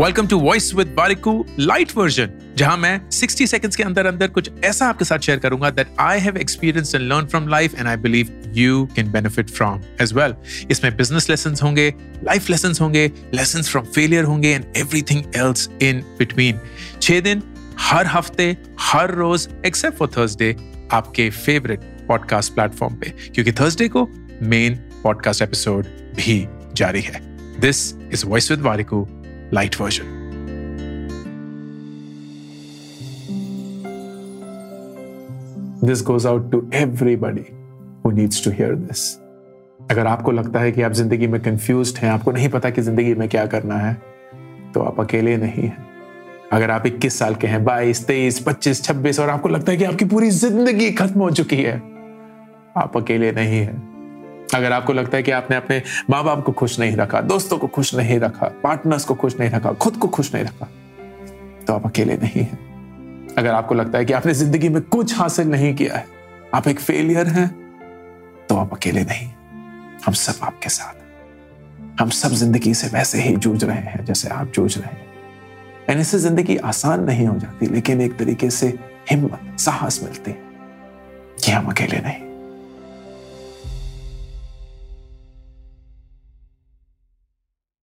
Welcome to voice with Warikoo light version जहाँ मैं 60 seconds के अंदर अंदर कुछ ऐसा आपके साथ शेयर करूँगा that I have experience and learn from life and I believe you can benefit from as well इसमें बिज़नेस लेसन होंगे लाइफ लेसन होंगे लेसन फ्रॉम फेलियर होंगे and everything else in between छह दिन हर हफ़्ते, हर रोज एक्सेप्ट फॉर थर्सडे आपके फेवरेट पॉडकास्ट प्लेटफॉर्म पे, क्योंकि थर्सडे को मेन पॉडकास्ट एपिसोड भी जारी है. This is voice with Warikoo light version this goes out to everybody who needs to hear this अगर आपको लगता है कि आप ज़िंदगी में कंफ्यूज हैं आपको नहीं पता कि ज़िंदगी में क्या करना है तो आप अकेले नहीं हैं। अगर आप 21 साल के हैं 22, 23, 25, 26 और आपको लगता है कि आपकी पूरी ज़िंदगी खत्म हो चुकी है आप अकेले नहीं हैं। अगर आपको लगता है कि आपने अपने माँ बाप को खुश नहीं रखा, दोस्तों को खुश नहीं रखा पार्टनर्स को खुश नहीं रखा, खुद को खुश नहीं रखा तो आप अकेले नहीं हैं। अगर आपको लगता है कि आपने ज़िंदगी में कुछ हासिल नहीं किया है, आप एक फेलियर हैं तो आप अकेले नहीं हम सब आपके साथ हम सब ज़िंदगी से वैसे ही जूझ रहे हैं जैसे आप जूझ रहे हैं। एंड इससे ज़िंदगी आसान नहीं हो जाती, लेकिन एक तरीके से हिम्मत, साहस मिलती है कि हम अकेले नहीं